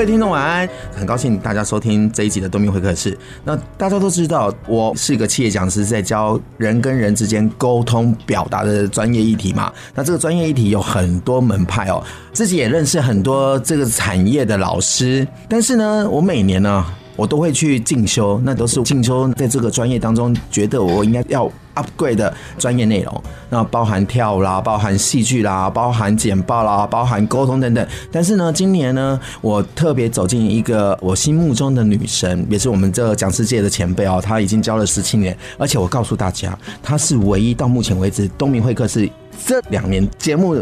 各位听众晚安，很高兴大家收听这一集的东明会客室。那大家都知道，我是一个企业讲师，在教人跟人之间沟通表达的专业议题嘛。那这个专业议题有很多门派哦，自己也认识很多这个产业的老师。但是呢，我每年呢，我都会去进修，那都是进修在这个专业当中，觉得我应该要 upgrade 的专业内容，那包含跳啦，包含戏剧啦，包含简报啦，包含沟通等等。但是呢，今年呢，我特别走进一个我心目中的女神，也是我们这讲师界的前辈哦，她已经教了十七年，而且我告诉大家，她是唯一到目前为止东明会客室这两年节目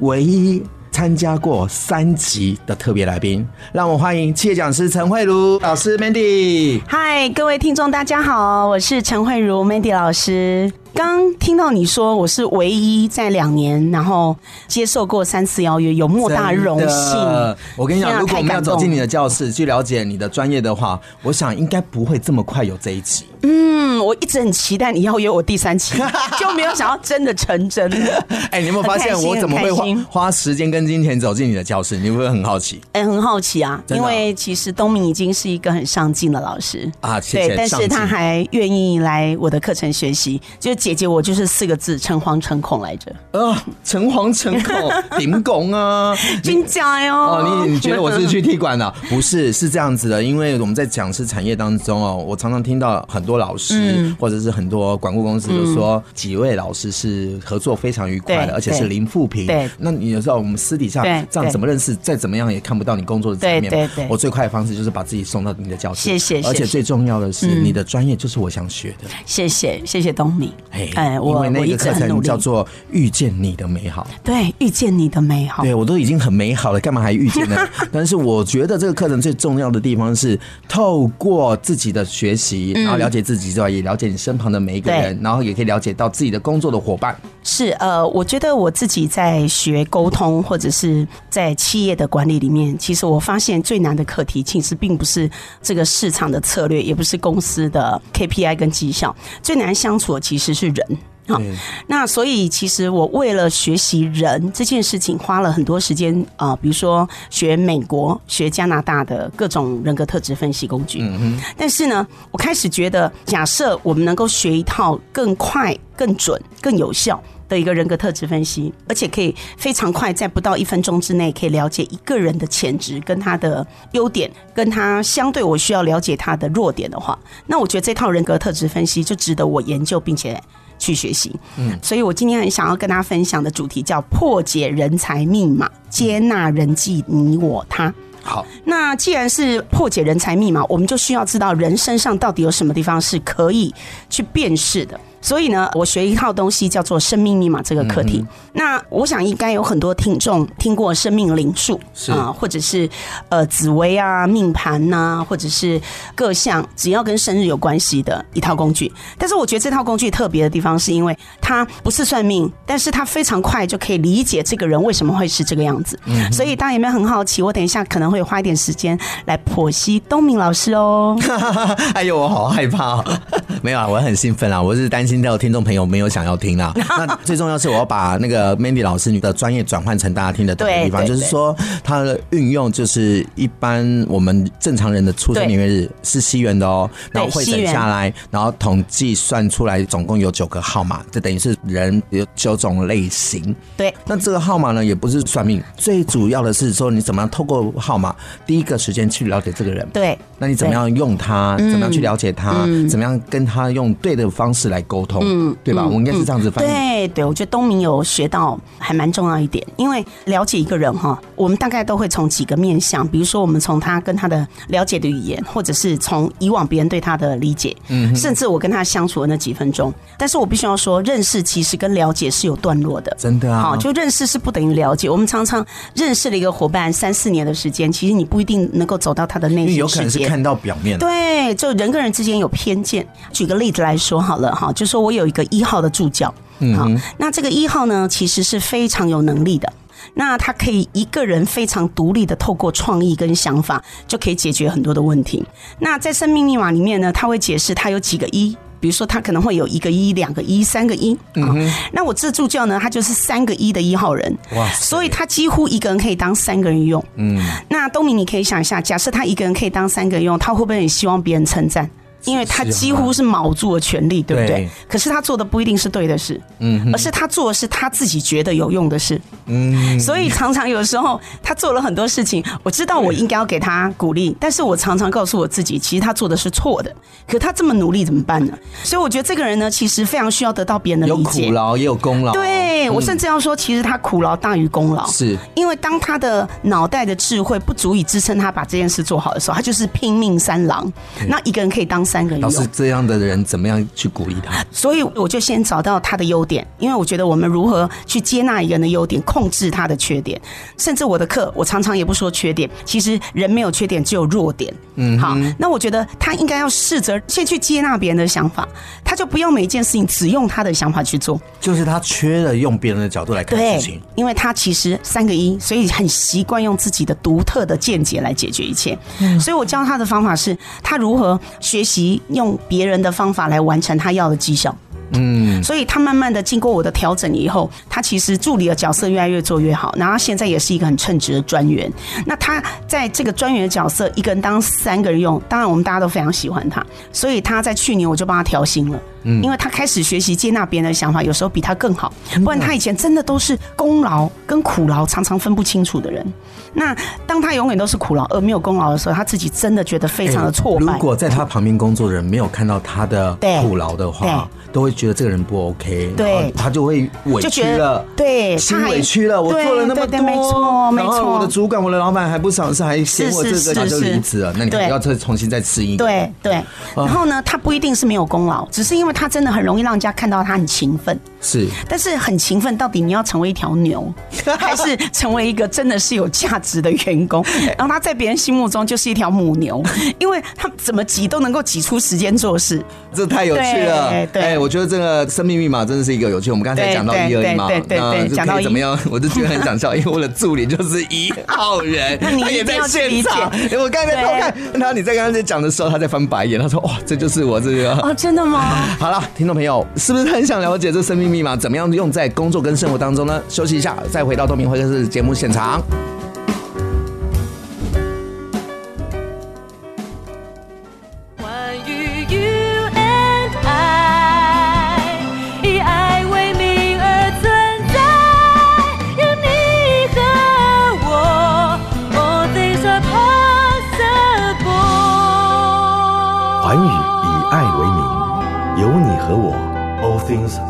唯一。参加过三集的特别来宾，让我欢迎企业讲师陈慧茹老师 Mandy。嗨，各位听众，大家好，我是陈慧茹 Mandy 老师。刚听到你说我是唯一在两年，然后接受过三次邀约，有莫大荣幸。我跟你讲，如果我们要走进你的教室去了解你的专业的话，我想应该不会这么快有这一集。嗯，我一直很期待你邀约我第三期，就没有想到真的成真。哎、欸，你有没有发现我怎么会花花时间跟金钱走进你的教室？你会不会很好奇？哎、欸，很好奇啊，因为其实东明已经是一个很上进的老师啊，谢谢对，但是他还愿意来我的课程学习，就。姐姐，我就是四个字：诚惶诚恐来着。呃，诚惶诚恐，顶拱啊！真假哟！哦，你你觉得我是去踢馆的？不是，是这样子的。因为我们在讲师产业当中哦，我常常听到很多老师、嗯、或者是很多管顾公司都说，几位老师是合作非常愉快的，而且是零负评。对，那你有时候我们私底下这样怎么认识？再怎么样也看不到你工作的层面。对对对。我最快的方式就是把自己送到你的教室。谢谢。而且最重要的是，你的专业就是我想学的。谢谢，谢谢东明。哎，因为那个课程叫做遇见你的美好。对，遇见你的美好。对，我都已经很美好了，干嘛还遇见呢？但是我觉得这个课程最重要的地方是透过自己的学习，然后了解自己之外，也了解你身旁的每一个人，然后也可以了解到自己的工作的伙伴。是呃，我觉得我自己在学沟通或者是在企业的管理里面，其实我发现最难的课题，其实并不是这个市场的策略，也不是公司的 KPI 跟绩效，最难相处的其实是人。好，那所以其实我为了学习人这件事情，花了很多时间啊，比如说学美国、学加拿大的各种人格特质分析工具。嗯哼。但是呢，我开始觉得，假设我们能够学一套更快、更准、更有效的一个人格特质分析，而且可以非常快，在不到一分钟之内可以了解一个人的潜质、跟他的优点、跟他相对我需要了解他的弱点的话，那我觉得这套人格特质分析就值得我研究，并且。去学习，嗯，所以我今天很想要跟大家分享的主题叫破解人才密码，接纳人际你我他。好，那既然是破解人才密码，我们就需要知道人身上到底有什么地方是可以去辨识的。所以呢，我学一套东西叫做生命密码这个课题。嗯、那我想应该有很多听众听过生命灵数啊，或者是呃紫薇啊、命盘呐、啊，或者是各项只要跟生日有关系的一套工具。但是我觉得这套工具特别的地方，是因为它不是算命，但是它非常快就可以理解这个人为什么会是这个样子。嗯、所以大家有没有很好奇？我等一下可能会花一点时间来剖析东明老师哦。哎呦，我好害怕、哦！没有啊，我很兴奋啊，我是担心。听到听众朋友没有想要听啦，那最重要是我要把那个 Mandy 老师你的专业转换成大家听得懂的地方，就是说它的运用就是一般我们正常人的出生年月日是西元的哦，然后汇整下来，然后统计算出来总共有九个号码，这等于是人有九种类型。对，那这个号码呢也不是算命，最主要的是说你怎么样透过号码第一个时间去了解这个人。对，那你怎么样用它？怎么样去了解他？怎么样跟他用对的方式来沟通？嗯，对吧？我应该是这样子翻译。对对，我觉得东明有学到还蛮重要一点，因为了解一个人哈，我们大概都会从几个面向，比如说我们从他跟他的了解的语言，或者是从以往别人对他的理解，嗯，甚至我跟他相处的那几分钟。但是我必须要说，认识其实跟了解是有段落的，真的啊。好，就认识是不等于了解。我们常常认识了一个伙伴三四年的时间，其实你不一定能够走到他的内心世界，有可能是看到表面。对，就人跟人之间有偏见。举个例子来说好了哈，就说我有一个一号的助教，嗯，好，那这个一号呢，其实是非常有能力的。那他可以一个人非常独立的透过创意跟想法，就可以解决很多的问题。那在生命密码里面呢，他会解释他有几个一，比如说他可能会有一个一、两个一、三个一。嗯哼。那我这助教呢，他就是三个一的一号人。哇。所以他几乎一个人可以当三个人用。嗯。那东明，你可以想一下，假设他一个人可以当三个人用，他会不会很希望别人称赞？因为他几乎是卯足了全力，对不对？对。可是他做的不一定是对的事，嗯，而是他做的是他自己觉得有用的事，嗯。所以常常有时候他做了很多事情，我知道我应该要给他鼓励，但是我常常告诉我自己，其实他做的是错的。可他这么努力怎么办呢？所以我觉得这个人呢，其实非常需要得到别人的理解。有苦劳也有功劳。对，我甚至要说，其实他苦劳大于功劳。是因为当他的脑袋的智慧不足以支撑他把这件事做好的时候，他就是拼命三郎。那一个人可以当。三个老师这样的人怎么样去鼓励他？所以我就先找到他的优点，因为我觉得我们如何去接纳一个人的优点，控制他的缺点。甚至我的课，我常常也不说缺点，其实人没有缺点，只有弱点。嗯，好，那我觉得他应该要试着先去接纳别人的想法，他就不用每一件事情只用他的想法去做。就是他缺了用别人的角度来看事情，因为他其实三个一，所以很习惯用自己的独特的见解来解决一切。嗯所以我教他的方法是他如何学习。用别人的方法来完成他要的绩效。嗯，所以他慢慢的经过我的调整以后，他其实助理的角色越来越做越好，然后现在也是一个很称职的专员。那他在这个专员的角色，一个人当三个人用，当然我们大家都非常喜欢他。所以他在去年我就帮他调薪了，嗯，因为他开始学习接纳别人的想法，有时候比他更好。不然他以前真的都是功劳跟苦劳常常分不清楚的人。那当他永远都是苦劳而没有功劳的时候，他自己真的觉得非常的挫败。如果在他旁边工作的人没有看到他的苦劳的话，都会觉得这个人不 OK，对，他就会委屈了，对，心委屈了。我做了那么多，没错，没错。我的主管、我的老板还不赏识，还嫌我这个，他就离职了。那你要再重新再适应。对对。然后呢，他不一定是没有功劳，只是因为他真的很容易让人家看到他很勤奋。是。但是很勤奋，到底你要成为一条牛，还是成为一个真的是有价值的员工？然后他在别人心目中就是一条母牛，因为他怎么挤都能够挤出时间做事。这太有趣了。对。我觉得这个生命密码真的是一个有趣。我们刚才讲到一而已嘛，对对对，讲到怎么样，我就觉得很想笑，因为我的助理就是一号人，他也在现场。我刚才在偷看，然后你在刚才讲的时候，他在翻白眼，他说：“哇，这就是我这个。”哦，真的吗？好了，听众朋友，是不是很想了解这生命密码怎么样用在工作跟生活当中呢？休息一下，再回到东明会客室节目现场。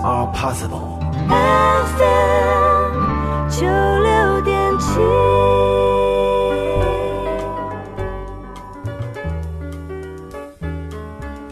Are possible.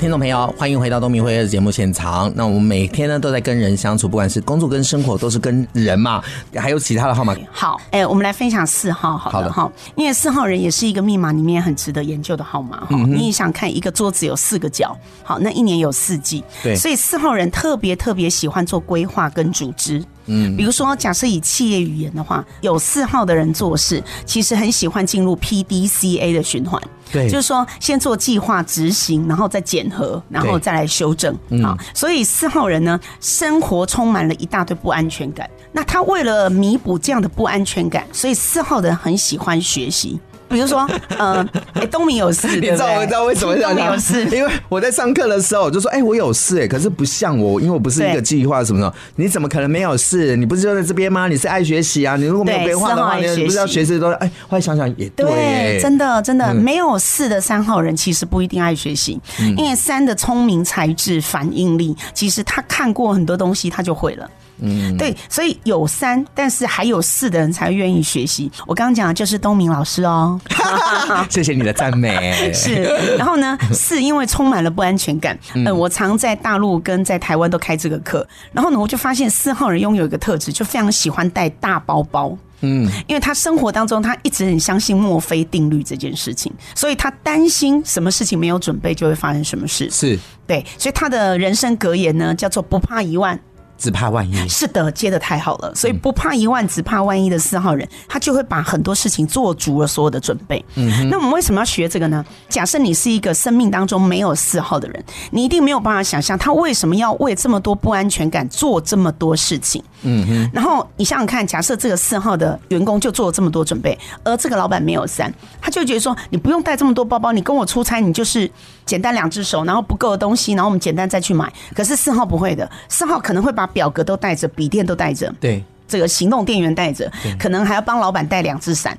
听众朋友，欢迎回到东明会的节目现场。那我们每天呢都在跟人相处，不管是工作跟生活，都是跟人嘛。还有其他的号码？好，哎，我们来分享四号，好的哈。因为四号人也是一个密码里面很值得研究的号码哈。你想看一个桌子有四个角，好，那一年有四季，对，所以四号人特别特别喜欢做规划跟组织。嗯，比如说，假设以企业语言的话，有四号的人做事，其实很喜欢进入 PDCA 的循环。对，就是说先做计划执行，然后再检核，然后再来修正。啊，所以四号人呢，生活充满了一大堆不安全感。那他为了弥补这样的不安全感，所以四号的人很喜欢学习。比如说，呃，哎，东明有事，你知道我知道为什么这样？东明有事，因为我在上课的时候我就说，哎，我有事，哎，可是不像我，因为我不是一个计划什么的。你怎么可能没有事？你不是就在这边吗？你是爱学习啊！你如果没有规划的话，你不是要学习都哎，后来想想也对，真的真的没有事的三号人其实不一定爱学习，因为三的聪明才智、反应力，其实他看过很多东西，他就会了。嗯，对，所以有三，但是还有四的人才愿意学习。我刚刚讲的就是东明老师哦，谢谢你的赞美。是，然后呢，四因为充满了不安全感，嗯，我常在大陆跟在台湾都开这个课，然后呢，我就发现四号人拥有一个特质，就非常喜欢带大包包。嗯，因为他生活当中他一直很相信墨菲定律这件事情，所以他担心什么事情没有准备就会发生什么事。是，对，所以他的人生格言呢叫做不怕一万。只怕万一。是的，接的太好了，所以不怕一万，只怕万一的四号人，他就会把很多事情做足了所有的准备。嗯，那我们为什么要学这个呢？假设你是一个生命当中没有四号的人，你一定没有办法想象他为什么要为这么多不安全感做这么多事情。嗯哼，然后你想想看，假设这个四号的员工就做了这么多准备，而这个老板没有三，他就觉得说，你不用带这么多包包，你跟我出差，你就是简单两只手，然后不够的东西，然后我们简单再去买。可是四号不会的，四号可能会把表格都带着，笔电都带着，对，这个行动电源带着，可能还要帮老板带两只伞，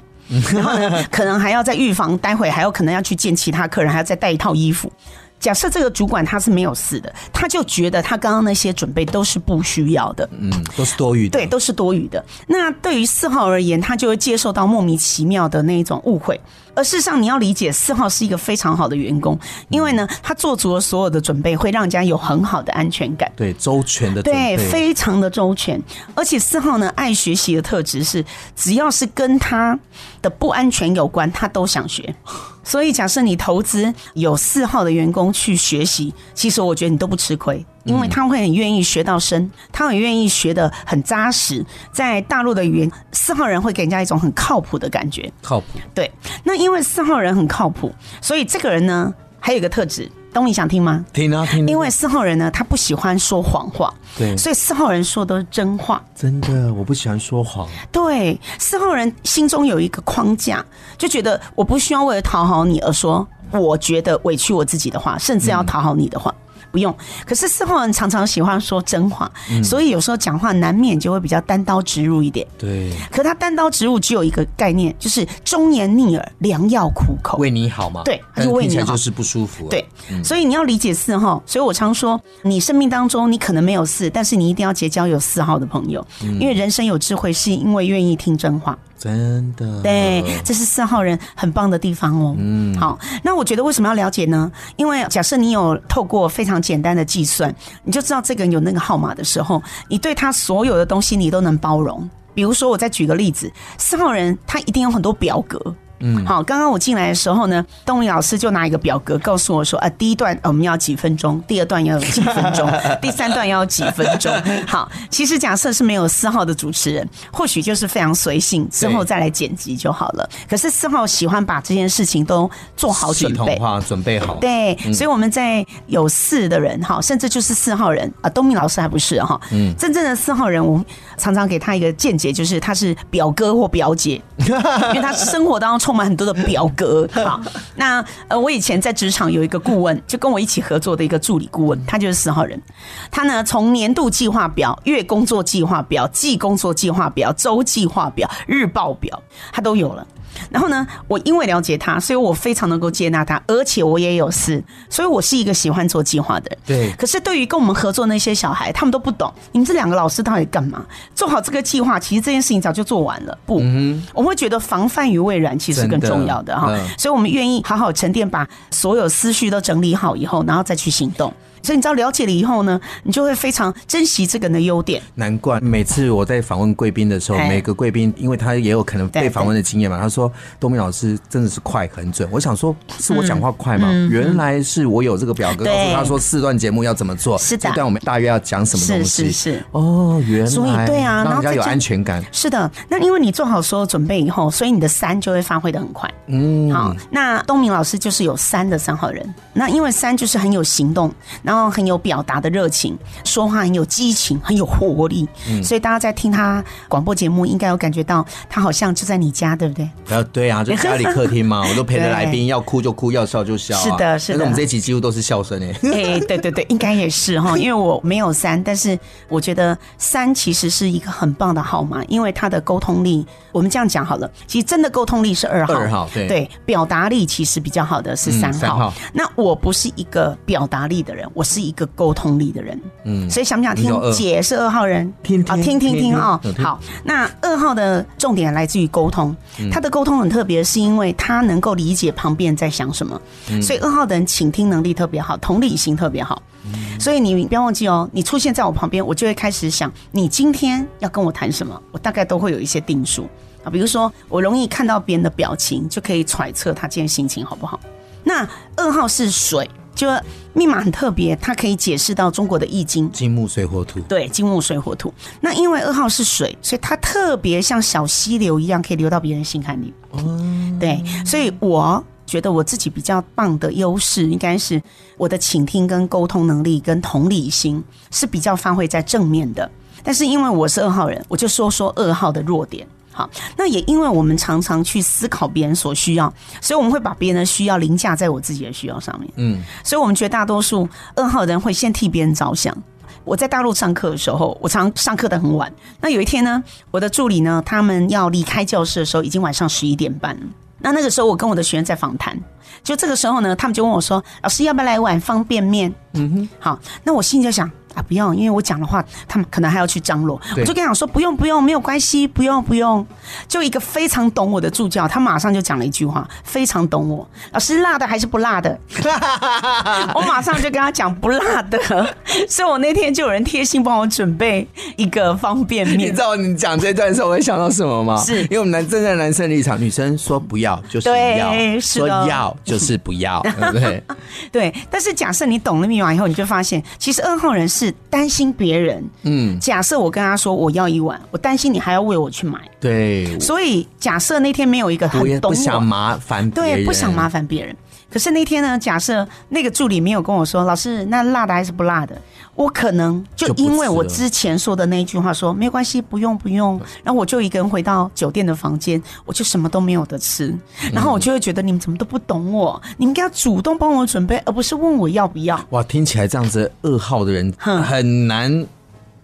然后呢，可能还要在预防，待会还有可能要去见其他客人，还要再带一套衣服。假设这个主管他是没有事的，他就觉得他刚刚那些准备都是不需要的，嗯，都是多余的，对，都是多余的。那对于四号而言，他就会接受到莫名其妙的那一种误会。而事实上，你要理解四号是一个非常好的员工，因为呢，他做足了所有的准备，会让人家有很好的安全感。对，周全的，对，非常的周全。而且四号呢，爱学习的特质是，只要是跟他的不安全有关，他都想学。所以，假设你投资有四号的员工去学习，其实我觉得你都不吃亏。因为他会很愿意学到深，他很愿意学得很扎实。在大陆的语言，四号人会给人家一种很靠谱的感觉。靠谱，对。那因为四号人很靠谱，所以这个人呢，还有一个特质，东尼想听吗？听啊听。因为四号人呢，他不喜欢说谎话，对，所以四号人说的都是真话。真的，我不喜欢说谎。对，四号人心中有一个框架，就觉得我不需要为了讨好你而说，我觉得委屈我自己的话，甚至要讨好你的话。嗯不用，可是四号人常常喜欢说真话，嗯、所以有时候讲话难免就会比较单刀直入一点。对，可他单刀直入只有一个概念，就是忠言逆耳，良药苦口，为你好嘛。对，他就为你好，就是不舒服。对，所以你要理解四号。所以我常说，你生命当中你可能没有四，但是你一定要结交有四号的朋友，因为人生有智慧，是因为愿意听真话。真的，对，这是四号人很棒的地方哦。嗯，好，那我觉得为什么要了解呢？因为假设你有透过非常简单的计算，你就知道这个人有那个号码的时候，你对他所有的东西你都能包容。比如说，我再举个例子，四号人他一定有很多表格。嗯，好，刚刚我进来的时候呢，东明老师就拿一个表格告诉我说，啊，第一段我们要几分钟，第二段要有几分钟，第三段要有几分钟。好，其实假设是没有四号的主持人，或许就是非常随性，之后再来剪辑就好了。可是四号喜欢把这件事情都做好准备，准备好。对，所以我们在有四的人哈，甚至就是四号人啊，东明老师还不是哈，嗯，真正的四号人，我们常常给他一个见解，就是他是表哥或表姐，因为他生活当中。充满很多的表格，好，那呃，我以前在职场有一个顾问，就跟我一起合作的一个助理顾问，他就是四号人，他呢从年度计划表、月工作计划表、季工作计划表、周计划表、日报表，他都有了。然后呢，我因为了解他，所以我非常能够接纳他，而且我也有事，所以我是一个喜欢做计划的人。对。可是对于跟我们合作那些小孩，他们都不懂，你们这两个老师到底干嘛？做好这个计划，其实这件事情早就做完了。不，嗯、我们会觉得防范于未然，其实更重要的哈。嗯、所以我们愿意好好沉淀，把所有思绪都整理好以后，然后再去行动。所以你知道了解了以后呢，你就会非常珍惜这个人的优点。难怪每次我在访问贵宾的时候，每个贵宾因为他也有可能被访问的经验嘛，他说东明老师真的是快很准。我想说，是我讲话快吗？原来是我有这个表格告诉他说四段节目要怎么做，是的，这段我们大约要讲什么东西。是是是。哦，原来。所以对啊，让人家有安全感。是的，那因为你做好所有准备以后，所以你的三就会发挥的很快。嗯。好，那东明老师就是有三的三号人。那因为三就是很有行动，然后很有表达。的热情，说话很有激情，很有活力，嗯、所以大家在听他广播节目，应该有感觉到他好像就在你家，对不对？呃，对啊，就 家里客厅嘛，我都陪着来宾，要哭就哭，要笑就笑，啊。是的，是的。那我们这一集几乎都是笑声哎。哎，对对对，应该也是哈，因为我没有三，但是我觉得三其实是一个很棒的号码，因为他的沟通力，我们这样讲好了，其实真的沟通力是二号，二号对对，表达力其实比较好的是三号。嗯、三号。那我不是一个表达力的人，我是一个沟通。力的人，嗯，所以想不想听？姐是二号人，听啊，听听听啊，好。那二号的重点来自于沟通，他的沟通很特别，是因为他能够理解旁边人在想什么，所以二号的人倾听能力特别好，同理心特别好。所以你不要忘记哦，你出现在我旁边，我就会开始想，你今天要跟我谈什么，我大概都会有一些定数啊。比如说，我容易看到别人的表情，就可以揣测他今天心情好不好。那二号是水。就密码很特别，它可以解释到中国的易经。金木水火土，对，金木水火土。那因为二号是水，所以它特别像小溪流一样，可以流到别人心坎里。嗯，对，所以我觉得我自己比较棒的优势，应该是我的倾听跟沟通能力跟同理心是比较发挥在正面的。但是因为我是二号人，我就说说二号的弱点。好，那也因为我们常常去思考别人所需要，所以我们会把别人的需要凌驾在我自己的需要上面。嗯，所以我们绝大多数二号人会先替别人着想。我在大陆上课的时候，我常上课的很晚。那有一天呢，我的助理呢，他们要离开教室的时候，已经晚上十一点半了。那那个时候，我跟我的学员在访谈，就这个时候呢，他们就问我说：“老师，要不要来一碗方便面？”嗯哼，好，那我心里就想。啊，不用，因为我讲的话，他们可能还要去张罗。我就跟他讲说，不用，不用，没有关系，不用，不用。就一个非常懂我的助教，他马上就讲了一句话，非常懂我。老师，辣的还是不辣的？我马上就跟他讲不辣的。所以我那天就有人贴心帮我准备一个方便面。你知道你讲这段时候我会想到什么吗？是因为我们男站在男生立场，女生说不要就是要，对，是，说要就是不要，对不对？对。但是假设你懂了密码以后，你就发现，其实二号人是。是担心别人，嗯，假设我跟他说我要一碗，我担心你还要为我去买，对，所以假设那天没有一个很懂我，不想麻烦，对，不想麻烦别人。可是那天呢，假设那个助理没有跟我说，老师，那辣的还是不辣的？我可能就因为我之前说的那一句话说，说没关系，不用不用，然后我就一个人回到酒店的房间，我就什么都没有得吃，然后我就会觉得你们怎么都不懂我，你们应该要主动帮我准备，而不是问我要不要。哇，听起来这样子二号的人很难。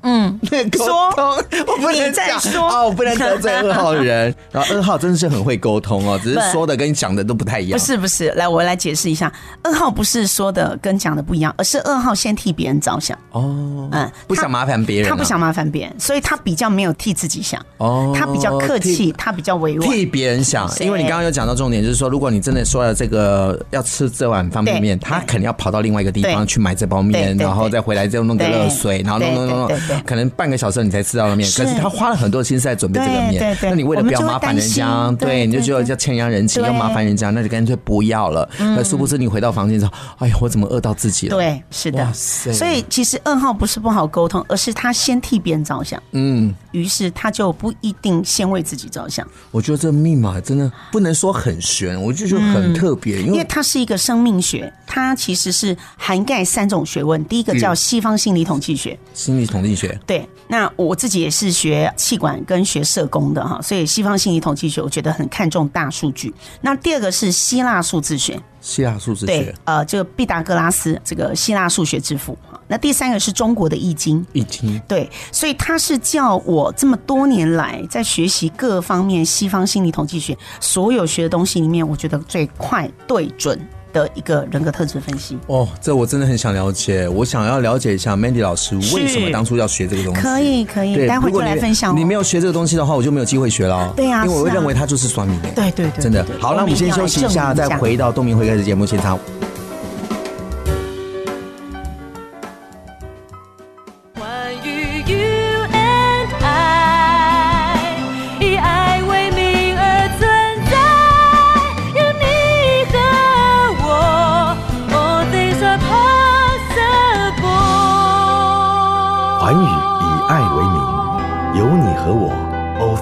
嗯，沟通，我不能再说哦，我不能得罪二号人。然后二号真的是很会沟通哦，只是说的跟讲的都不太一样。不是不是，来我来解释一下，二号不是说的跟讲的不一样，而是二号先替别人着想。哦，嗯，不想麻烦别人，他不想麻烦别人，所以他比较没有替自己想。哦，他比较客气，他比较委婉，替别人想。因为你刚刚有讲到重点，就是说，如果你真的说了这个要吃这碗方便面，他肯定要跑到另外一个地方去买这包面，然后再回来再弄个热水，然后弄弄弄弄，可能半个小时。你才吃到的面，可是他花了很多心思在准备这个面。那你为了不要麻烦人家，对，你就觉得要欠人家人情，要麻烦人家，那就干脆不要了。那殊不知你回到房间之后，哎呀，我怎么饿到自己了？对，是的。所以其实二号不是不好沟通，而是他先替别人着想。嗯，于是他就不一定先为自己着想。我觉得这密码真的不能说很玄，我就觉得很特别，因为它是一个生命学，它其实是涵盖三种学问。第一个叫西方心理统计学，心理统计学。对，那。我自己也是学气管跟学社工的哈，所以西方心理统计学我觉得很看重大数据。那第二个是希腊数字学，希腊数字学，对，呃，这个毕达哥拉斯这个希腊数学之父。那第三个是中国的易经，易经，对，所以他是叫我这么多年来在学习各方面西方心理统计学所有学的东西里面，我觉得最快对准。的一个人格特质分析哦，这我真的很想了解。我想要了解一下 Mandy 老师为什么当初要学这个东西。可以可以，待会就来分享。你没有学这个东西的话，我就没有机会学了。对呀，因为我会认为他就是算命的。对对对，真的。好，那我们先休息一下，再回到东明会开始节目现场。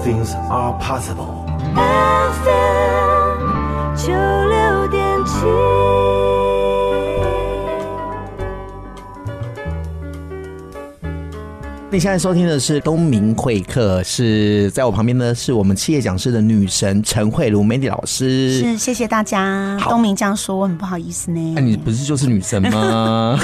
Things are possible。你现在收听的是东明会客，是在我旁边的是我们企业讲师的女神陈慧茹 Mandy 老师。是，谢谢大家。东明这样说，我很不好意思呢。那、啊、你不是就是女神吗？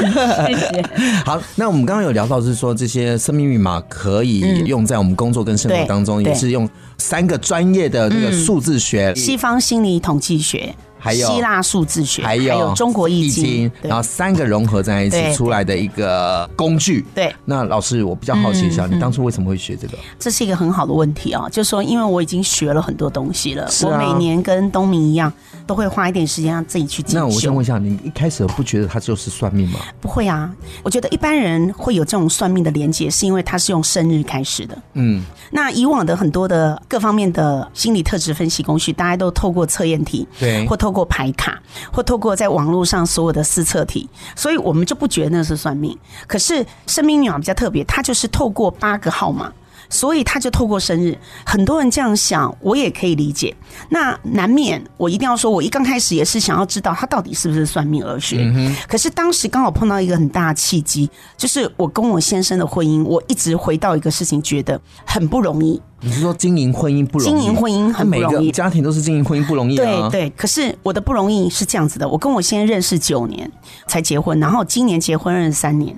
谢谢。好，那我们刚刚有聊到是说这些生命密码可以用在我们工作跟生活当中，嗯、也是用三个专业的那个数字学、嗯，西方心理统计学。还有希腊数字学，还有中国易经，然后三个融合在一起出来的一个工具。对，那老师，我比较好奇一下，你当初为什么会学这个？这是一个很好的问题啊，就是说，因为我已经学了很多东西了，我每年跟东明一样，都会花一点时间让自己去进修。那我先问一下，你一开始不觉得它就是算命吗？不会啊，我觉得一般人会有这种算命的连结，是因为它是用生日开始的。嗯，那以往的很多的各方面的心理特质分析工具，大家都透过测验题，对，或透。透过牌卡，或透过在网络上所有的施测题，所以我们就不觉得那是算命。可是生命密码比较特别，它就是透过八个号码。所以他就透过生日，很多人这样想，我也可以理解。那难免，我一定要说，我一刚开始也是想要知道他到底是不是算命而学。可是当时刚好碰到一个很大的契机，就是我跟我先生的婚姻，我一直回到一个事情，觉得很不容易。你是说经营婚姻不容易？经营婚姻很不容易，每个家庭都是经营婚姻不容易啊。对对，可是我的不容易是这样子的，我跟我先生认识九年才结婚，然后今年结婚认识三年。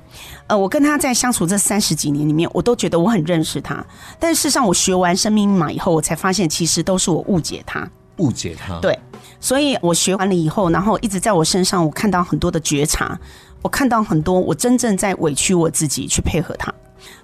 呃，我跟他在相处这三十几年里面，我都觉得我很认识他。但事实上，我学完生命密码以后，我才发现其实都是我误解他，误解他。对，所以我学完了以后，然后一直在我身上，我看到很多的觉察，我看到很多我真正在委屈我自己去配合他。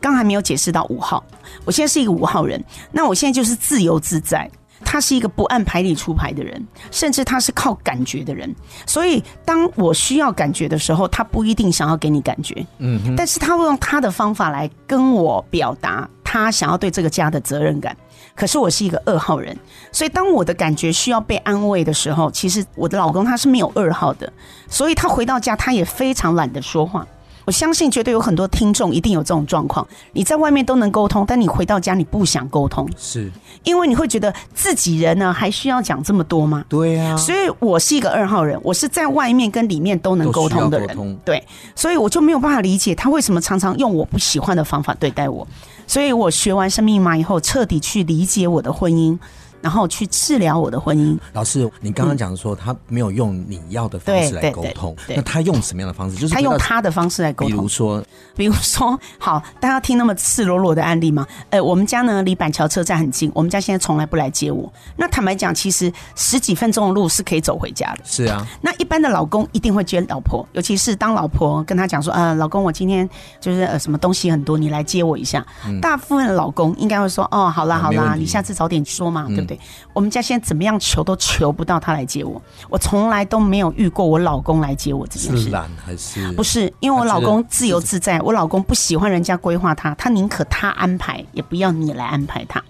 刚还没有解释到五号，我现在是一个五号人，那我现在就是自由自在。他是一个不按牌理出牌的人，甚至他是靠感觉的人。所以当我需要感觉的时候，他不一定想要给你感觉，嗯，但是他会用他的方法来跟我表达他想要对这个家的责任感。可是我是一个二号人，所以当我的感觉需要被安慰的时候，其实我的老公他是没有二号的，所以他回到家他也非常懒得说话。我相信绝对有很多听众一定有这种状况，你在外面都能沟通，但你回到家你不想沟通，是。因为你会觉得自己人呢还需要讲这么多吗？对呀，所以我是一个二号人，我是在外面跟里面都能沟通的人，对，所以我就没有办法理解他为什么常常用我不喜欢的方法对待我，所以我学完生命密码以后，彻底去理解我的婚姻。然后去治疗我的婚姻。老师，你刚刚讲说他没有用你要的方式来沟通，那他用什么样的方式？就是他用他的方式来沟通。比如说，比如说，好，大家听那么赤裸裸的案例吗？呃，我们家呢离板桥车站很近，我们家现在从来不来接我。那坦白讲，其实十几分钟的路是可以走回家的。是啊。那一般的老公一定会接老婆，尤其是当老婆跟他讲说，呃，老公，我今天就是呃什么东西很多，你来接我一下。嗯、大部分的老公应该会说，哦，好啦好啦，你下次早点说嘛，嗯、对不对？我们家现在怎么样求都求不到他来接我，我从来都没有遇过我老公来接我这件事。是懒还是？不是，因为我老公自由自在，我老公不喜欢人家规划他，他宁可他安排，也不要你来安排他，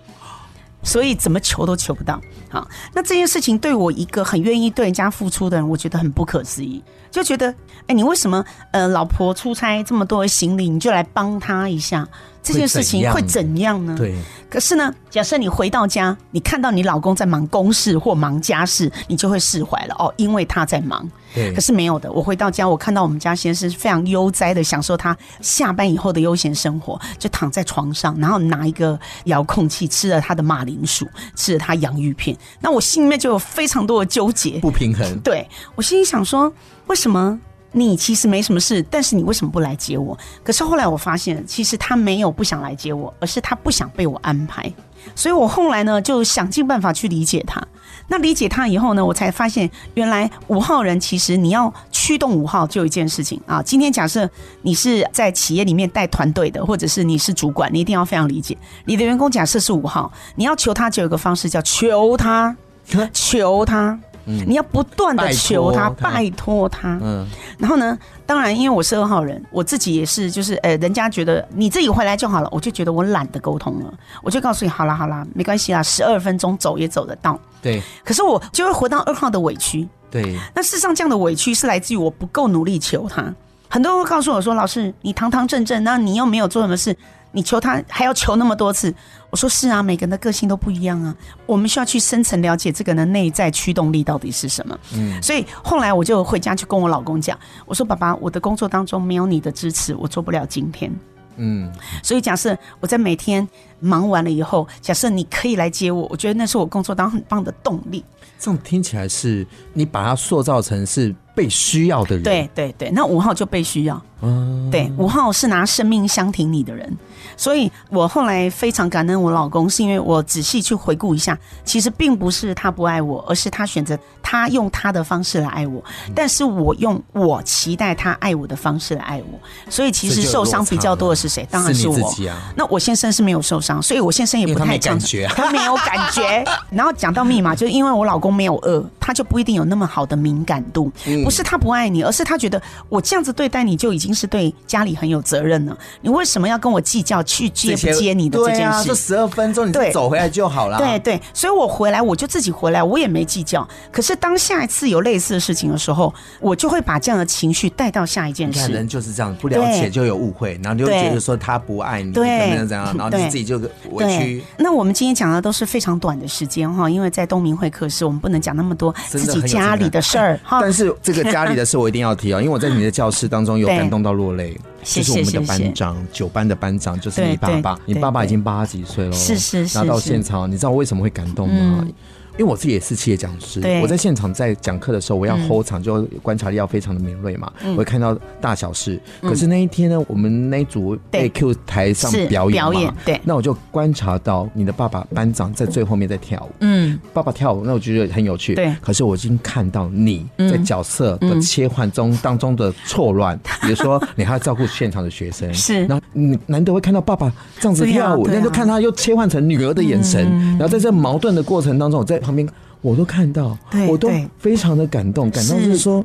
所以怎么求都求不到。好，那这件事情对我一个很愿意对人家付出的人，我觉得很不可思议，就觉得，哎，你为什么呃，老婆出差这么多的行李，你就来帮他一下？这件事情会怎样呢？对。可是呢，假设你回到家，你看到你老公在忙公事或忙家事，你就会释怀了哦，因为他在忙。对。可是没有的，我回到家，我看到我们家先生非常悠哉的享受他下班以后的悠闲生活，就躺在床上，然后拿一个遥控器吃了他的马铃薯，吃了他洋芋片。那我心里面就有非常多的纠结、不平衡。对，我心里想说，为什么？你其实没什么事，但是你为什么不来接我？可是后来我发现，其实他没有不想来接我，而是他不想被我安排。所以我后来呢，就想尽办法去理解他。那理解他以后呢，我才发现，原来五号人其实你要驱动五号，就有一件事情啊。今天假设你是在企业里面带团队的，或者是你是主管，你一定要非常理解你的员工。假设是五号，你要求他，就有一个方式叫求他，求他。你要不断的求他，拜托他。嗯，然后呢，当然，因为我是二号人，我自己也是，就是呃，人家觉得你自己回来就好了，我就觉得我懒得沟通了，我就告诉你，好啦好啦，没关系啦，十二分钟走也走得到。对，可是我就会回到二号的委屈。对，那事实上这样的委屈是来自于我不够努力求他。很多人会告诉我说，老师，你堂堂正正，那你又没有做什么事。你求他还要求那么多次，我说是啊，每个人的个性都不一样啊，我们需要去深层了解这个人的内在驱动力到底是什么。嗯，所以后来我就回家去跟我老公讲，我说爸爸，我的工作当中没有你的支持，我做不了今天。嗯，所以假设我在每天忙完了以后，假设你可以来接我，我觉得那是我工作当中很棒的动力。这种听起来是你把它塑造成是被需要的人。对对对，那五号就被需要。嗯，对，五号是拿生命相挺你的人。所以我后来非常感恩我老公，是因为我仔细去回顾一下，其实并不是他不爱我，而是他选择他用他的方式来爱我，但是我用我期待他爱我的方式来爱我。所以其实受伤比较多的是谁？当然是我。那我先生是没有受伤，所以我先生也不太感觉，他没有感觉。然后讲到密码，就是因为我老公没有饿。他就不一定有那么好的敏感度。不是他不爱你，而是他觉得我这样子对待你就已经是对家里很有责任了。你为什么要跟我计较去接不接你的这件事？对啊，这十二分钟你走回来就好了。对对，所以我回来我就自己回来，我也没计较。可是当下一次有类似的事情的时候，我就会把这样的情绪带到下一件事。人就是这样，不了解就有误会，然后你就觉得说他不爱你，怎么样怎样，然后你自己就委屈。那我们今天讲的都是非常短的时间哈，因为在东明会客室，我们不能讲那么多自己家里的事儿哈。但是这个家里的事我一定要提啊，因为我在你的教室当中有感动到落泪。就是我们的班长，九班的班长，就是你爸爸。你爸爸已经八十几岁了，是是是。拿到现场，你知道我为什么会感动吗？因为我自己也是企业讲师，我在现场在讲课的时候，我要 hold 场，就观察力要非常的敏锐嘛，我会看到大小事。可是那一天呢，我们那一组被 Q 台上表演嘛，对，那我就观察到你的爸爸班长在最后面在跳舞，嗯，爸爸跳舞，那我觉得很有趣，对。可是我已经看到你在角色的切换中当中的错乱，比如说你还要照顾现场的学生，是，然后你难得会看到爸爸这样子跳舞，那就看他又切换成女儿的眼神，然后在这矛盾的过程当中，我在。旁边我都看到，我都非常的感动，感动就是说，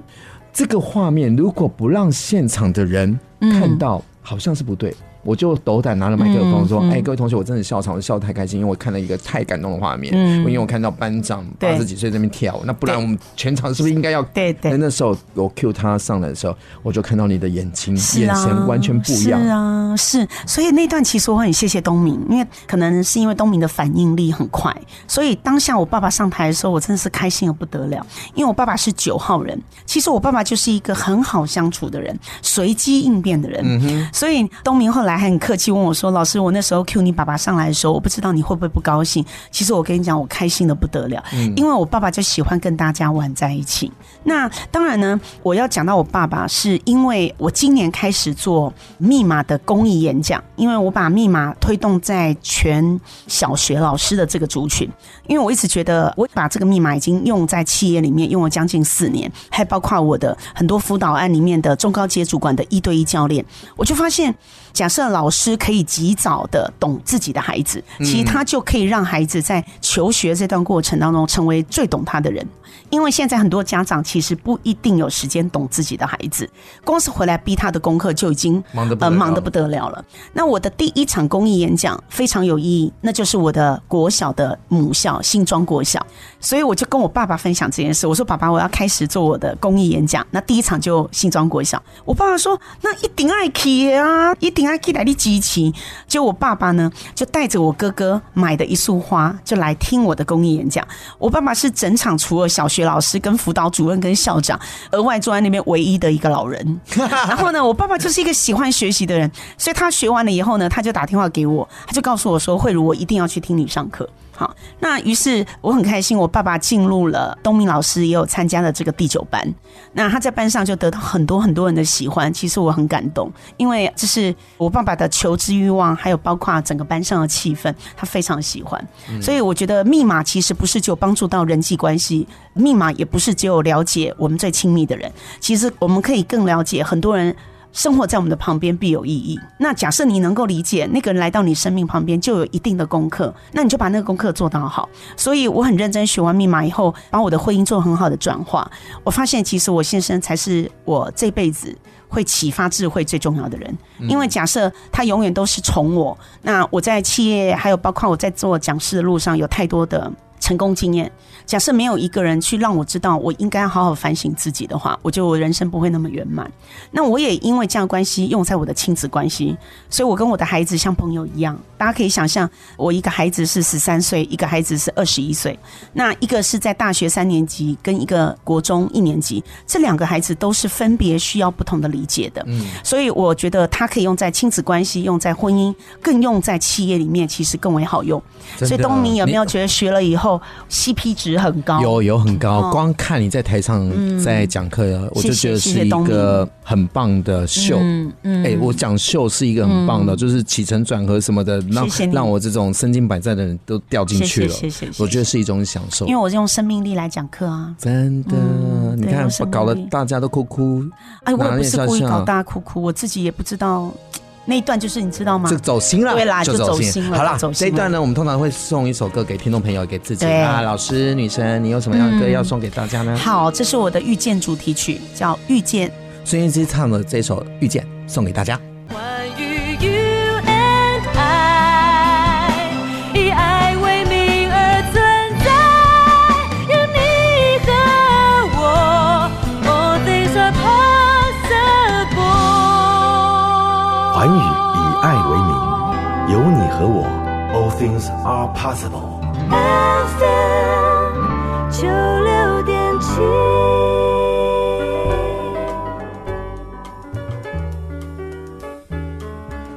这个画面如果不让现场的人看到，好像是不对。我就斗胆拿了麦克风说：“哎，各位同学，我真的笑场，我笑得太开心，因为我看了一个太感动的画面。因为我看到班长八十几岁在那边跳，那不然我们全场是不是应该要？对对。那时候我 cue 他上来的时候，我就看到你的眼睛眼神完全不一样。是啊，是。所以那段其实我很谢谢东明，因为可能是因为东明的反应力很快，所以当下我爸爸上台的时候，我真的是开心的不得了。因为我爸爸是九号人，其实我爸爸就是一个很好相处的人，随机应变的人。嗯哼。所以东明后来。还很客气问我说：“老师，我那时候 cue 你爸爸上来的时候，我不知道你会不会不高兴。其实我跟你讲，我开心的不得了，因为我爸爸就喜欢跟大家玩在一起。那当然呢，我要讲到我爸爸，是因为我今年开始做密码的公益演讲，因为我把密码推动在全小学老师的这个族群。因为我一直觉得，我把这个密码已经用在企业里面用了将近四年，还包括我的很多辅导案里面的中高阶主管的一对一教练，我就发现。”假设老师可以及早的懂自己的孩子，其实他就可以让孩子在求学这段过程当中成为最懂他的人。因为现在很多家长其实不一定有时间懂自己的孩子，光是回来逼他的功课就已经忙得呃忙得不得了了。那我的第一场公益演讲非常有意义，那就是我的国小的母校新庄国小，所以我就跟我爸爸分享这件事。我说：“爸爸，我要开始做我的公益演讲。”那第一场就新庄国小，我爸爸说：“那一定爱去啊，一定爱去来的支持。”就我爸爸呢，就带着我哥哥买的一束花，就来听我的公益演讲。我爸爸是整场除了小学。老师跟辅导主任跟校长，额外坐在那边唯一的一个老人。然后呢，我爸爸就是一个喜欢学习的人，所以他学完了以后呢，他就打电话给我，他就告诉我说：“慧茹，我一定要去听你上课。”好，那于是我很开心，我爸爸进入了东明老师也有参加了这个第九班，那他在班上就得到很多很多人的喜欢，其实我很感动，因为这是我爸爸的求知欲望，还有包括整个班上的气氛，他非常喜欢，所以我觉得密码其实不是就帮助到人际关系，密码也不是只有了解我们最亲密的人，其实我们可以更了解很多人。生活在我们的旁边必有意义。那假设你能够理解那个人来到你生命旁边就有一定的功课，那你就把那个功课做到好。所以我很认真学完密码以后，把我的婚姻做很好的转化。我发现其实我先生才是我这辈子会启发智慧最重要的人。因为假设他永远都是宠我，那我在企业还有包括我在做讲师的路上有太多的。成功经验，假设没有一个人去让我知道我应该好好反省自己的话，我觉得我人生不会那么圆满。那我也因为这样关系用在我的亲子关系，所以我跟我的孩子像朋友一样。大家可以想象，我一个孩子是十三岁，一个孩子是二十一岁。那一个是在大学三年级，跟一个国中一年级，这两个孩子都是分别需要不同的理解的。嗯，所以我觉得他可以用在亲子关系，用在婚姻，更用在企业里面，其实更为好用。所以东明有没有觉得学了以后？CP 值很高，有有很高。光看你在台上在讲课，我就觉得是一个很棒的秀。嗯，哎，我讲秀是一个很棒的，就是起承转合什么的，让让我这种身经百战的人都掉进去了。谢谢，我觉得是一种享受。因为我是用生命力来讲课啊，真的。你看，搞得大家都哭哭。哎，我也不是故意搞大家哭哭，我自己也不知道。那一段就是你知道吗？就走心了，对啦，就走心心了。好啦。这一段呢，我们通常会送一首歌给听众朋友，给自己对啊。老师、女神，你有什么样的歌要送给大家呢？好，这是我的《遇见》主题曲，叫《遇见》。孙燕姿唱的这首《遇见》，送给大家。Things are possible。FM 九六点七。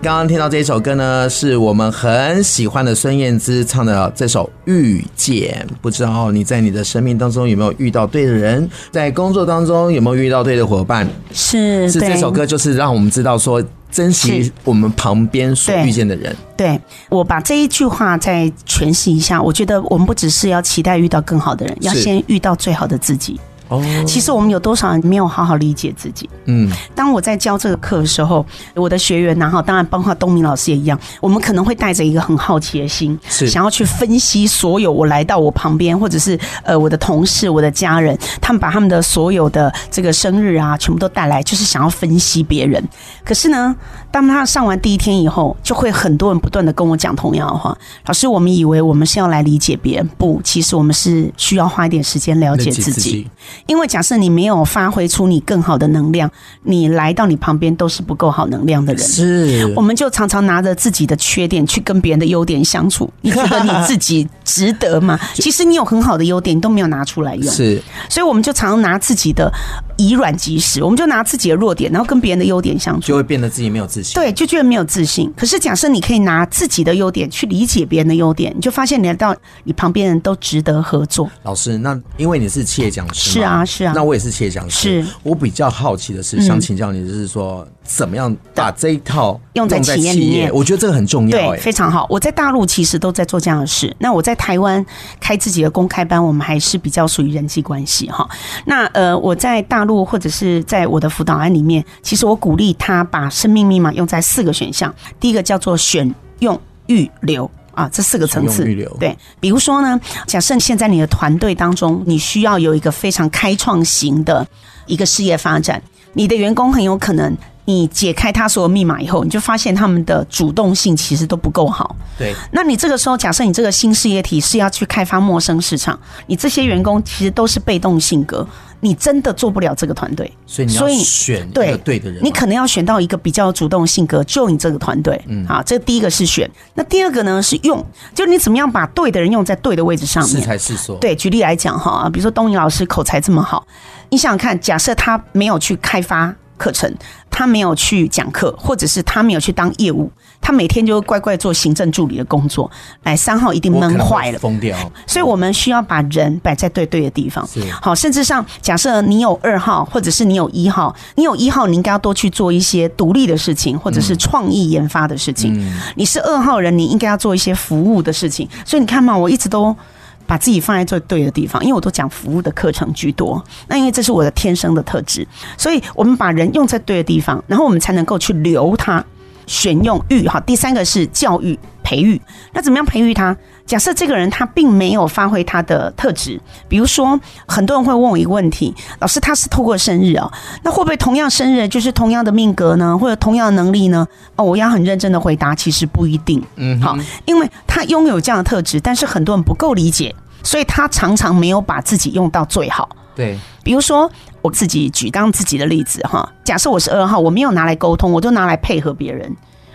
刚刚听到这一首歌呢，是我们很喜欢的孙燕姿唱的这首《遇见》。不知道你在你的生命当中有没有遇到对的人，在工作当中有没有遇到对的伙伴？是，是这首歌就是让我们知道说。珍惜我们旁边所遇见的人。对，对我把这一句话再诠释一下，我觉得我们不只是要期待遇到更好的人，要先遇到最好的自己。哦，其实我们有多少人没有好好理解自己？嗯，当我在教这个课的时候，我的学员，然后当然包括东明老师也一样，我们可能会带着一个很好奇的心，是想要去分析所有我来到我旁边，或者是呃我的同事、我的家人，他们把他们的所有的这个生日啊，全部都带来，就是想要分析别人。可是呢，当他上完第一天以后，就会很多人不断的跟我讲同样的话：老师，我们以为我们是要来理解别人，不，其实我们是需要花一点时间了解自己。因为假设你没有发挥出你更好的能量，你来到你旁边都是不够好能量的人。是，我们就常常拿着自己的缺点去跟别人的优点相处。你觉得你自己值得吗？其实你有很好的优点，你都没有拿出来用。是，所以我们就常常拿自己的以软击实，我们就拿自己的弱点，然后跟别人的优点相处，就会变得自己没有自信。对，就觉得没有自信。可是假设你可以拿自己的优点去理解别人的优点，你就发现你来到你旁边人都值得合作。老师，那因为你是企业讲师，是啊，是啊。那我也是企业讲师，是我比较好奇的是，想请教你，就是说，怎么样把这一套用在企业里面？我觉得这个很重要，对，非常好。我在大陆其实都在做这样的事。那我在台湾开自己的公开班，我们还是比较属于人际关系哈。那呃，我在大陆或者是在我的辅导案里面，其实我鼓励他把生命密码用在四个选项。第一个叫做选用预留。啊，这四个层次，对，比如说呢，假设现在你的团队当中，你需要有一个非常开创型的一个事业发展，你的员工很有可能，你解开他所有密码以后，你就发现他们的主动性其实都不够好。对，那你这个时候，假设你这个新事业体是要去开发陌生市场，你这些员工其实都是被动性格。你真的做不了这个团队，所以你要选对对的人。你可能要选到一个比较主动性格，就你这个团队。嗯，好，这第一个是选。那第二个呢是用，就你怎么样把对的人用在对的位置上面。适才适所。对，举例来讲哈，比如说东尼老师口才这么好，你想想看，假设他没有去开发课程，他没有去讲课，或者是他没有去当业务。他每天就乖乖做行政助理的工作，来三号一定闷坏了，疯掉。所以我们需要把人摆在对对的地方。好，甚至上假设你有二号，或者是你有一号，你有一号，你应该要多去做一些独立的事情，或者是创意研发的事情。你是二号人，你应该要做一些服务的事情。所以你看嘛，我一直都把自己放在最对的地方，因为我都讲服务的课程居多。那因为这是我的天生的特质，所以我们把人用在对的地方，然后我们才能够去留他。选用育哈，第三个是教育培育。那怎么样培育他？假设这个人他并没有发挥他的特质，比如说很多人会问我一个问题：老师，他是透过生日啊，那会不会同样生日就是同样的命格呢？或者同样的能力呢？哦，我要很认真的回答，其实不一定。嗯，好，因为他拥有这样的特质，但是很多人不够理解，所以他常常没有把自己用到最好。对，比如说我自己举刚自己的例子哈，假设我是二号，我没有拿来沟通，我就拿来配合别人，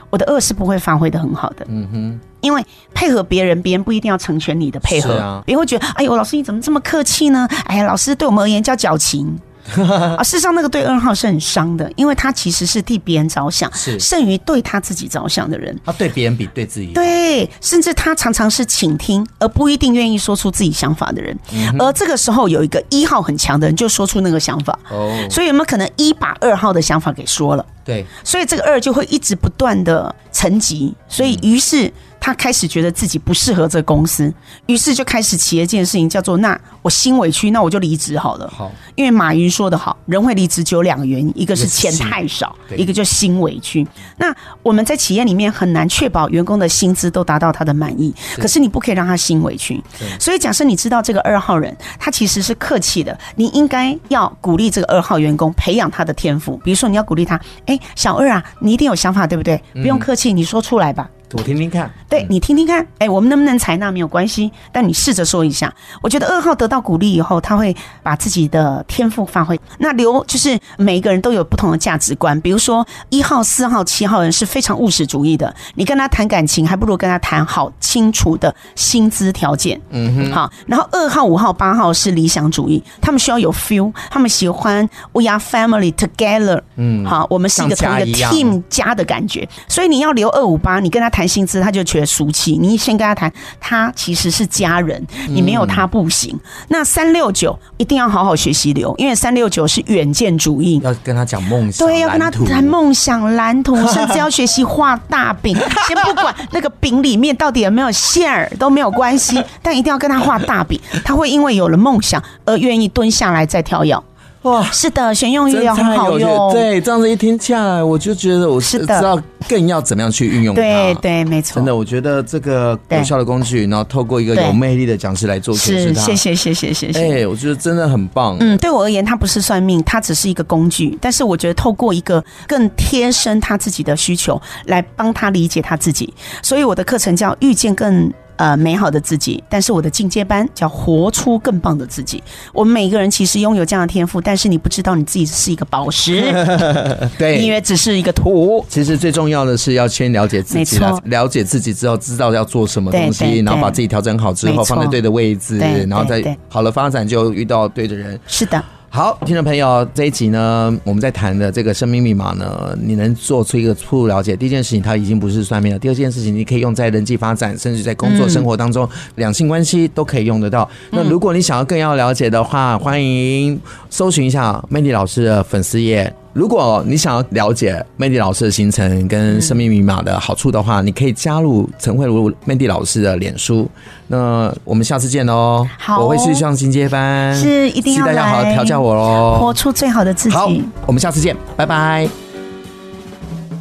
我的二是不会发挥的很好的。嗯哼，因为配合别人，别人不一定要成全你的配合，别人会觉得，哎呦，老师你怎么这么客气呢？哎呀，老师对我们而言叫矫情。啊，事实上那个对二号是很伤的，因为他其实是替别人着想，是胜于对他自己着想的人。他对别人比对自己，对，甚至他常常是倾听，而不一定愿意说出自己想法的人。嗯、而这个时候有一个一号很强的人，就说出那个想法。哦，所以有没有可能一把二号的想法给说了？对，所以这个二就会一直不断的沉积，所以于是。他开始觉得自己不适合这个公司，于是就开始起了一件事情，叫做那我心委屈，那我就离职好了。好，因为马云说得好，人会离职只有两个原因，一个是钱太少，一个就心委屈。那我们在企业里面很难确保员工的薪资都达到他的满意，可是你不可以让他心委屈。所以假设你知道这个二号人，他其实是客气的，你应该要鼓励这个二号员工培养他的天赋，比如说你要鼓励他，哎，小二啊，你一定有想法，对不对？不用客气，你说出来吧。我听听看，对，你听听看，哎，我们能不能采纳没有关系，但你试着说一下。我觉得二号得到鼓励以后，他会把自己的天赋发挥。那留就是每一个人都有不同的价值观，比如说一号、四号、七号人是非常务实主义的，你跟他谈感情，还不如跟他谈好清楚的薪资条件。嗯哼，好。然后二号、五号、八号是理想主义，他们需要有 feel，他们喜欢 we are family together。嗯，好，我们是一个同一个 team 家的感觉，所以你要留二五八，你跟他谈。谈薪资，他就觉得俗气。你先跟他谈，他其实是家人，你没有他不行。嗯、那三六九一定要好好学习留，因为三六九是远见主义，要跟他讲梦想，对，要跟他谈梦想蓝图，甚至要学习画大饼。先不管那个饼里面到底有没有馅儿都没有关系，但一定要跟他画大饼。他会因为有了梦想而愿意蹲下来再跳跃。哇，是的，选用医疗很好用。对，这样子一听下来，我就觉得我是知道更要怎么样去运用它。对对，没错。真的，我觉得这个有效的工具，然后透过一个有魅力的讲师来做，是谢谢谢谢谢谢。哎，我觉得真的很棒。嗯，对我而言，它不是算命，它只是一个工具。但是我觉得透过一个更贴身他自己的需求，来帮他理解他自己。所以我的课程叫遇见更。呃，美好的自己，但是我的进阶班叫活出更棒的自己。我们每个人其实拥有这样的天赋，但是你不知道你自己是一个宝石，对，你以为只是一个土。其实最重要的是要先了解自己，了解自己之后，知道要做什么东西，然后把自己调整好之后，放在对的位置，然后再好了发展，就遇到对的人。是的。好，听众朋友，这一集呢，我们在谈的这个生命密码呢，你能做出一个初步了解。第一件事情，它已经不是算命了；第二件事情，你可以用在人际发展，甚至在工作生活当中，两性关系都可以用得到。那如果你想要更要了解的话，欢迎搜寻一下 Mandy 老师的粉丝页。如果你想要了解 Mandy 老师的行程跟生命密码的好处的话，你可以加入陈慧茹 Mandy 老师的脸书。那我们下次见喽！好，我会去上进阶班，是一定要来，大家好好调教我喽，活出最好的自己。好，我们下次见，拜拜。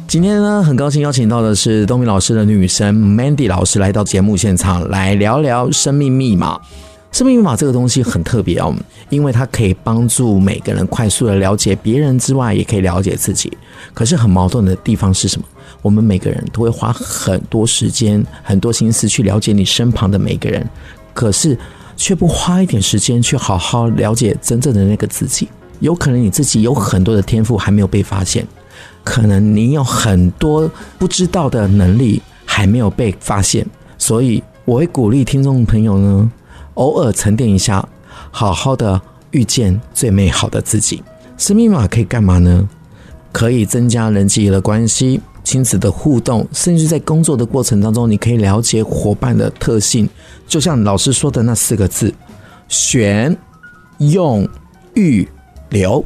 今天呢，很高兴邀请到的是东明老师的女神 Mandy 老师来到节目现场，来聊聊生命密码。生命密码这个东西很特别哦，因为它可以帮助每个人快速的了解别人之外，也可以了解自己。可是很矛盾的地方是什么？我们每个人都会花很多时间、很多心思去了解你身旁的每个人，可是却不花一点时间去好好了解真正的那个自己。有可能你自己有很多的天赋还没有被发现，可能你有很多不知道的能力还没有被发现。所以我会鼓励听众朋友呢。偶尔沉淀一下，好好的遇见最美好的自己。生命密码可以干嘛呢？可以增加人际的关系、亲子的互动，甚至在工作的过程当中，你可以了解伙伴的特性。就像老师说的那四个字：选、用、育、留。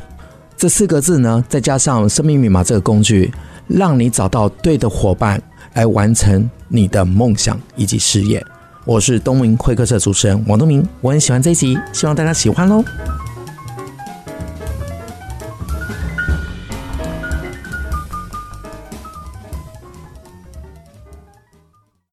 这四个字呢，再加上生命密码这个工具，让你找到对的伙伴，来完成你的梦想以及事业。我是东明会客室主持人王东明，我很喜欢这一集，希望大家喜欢喽。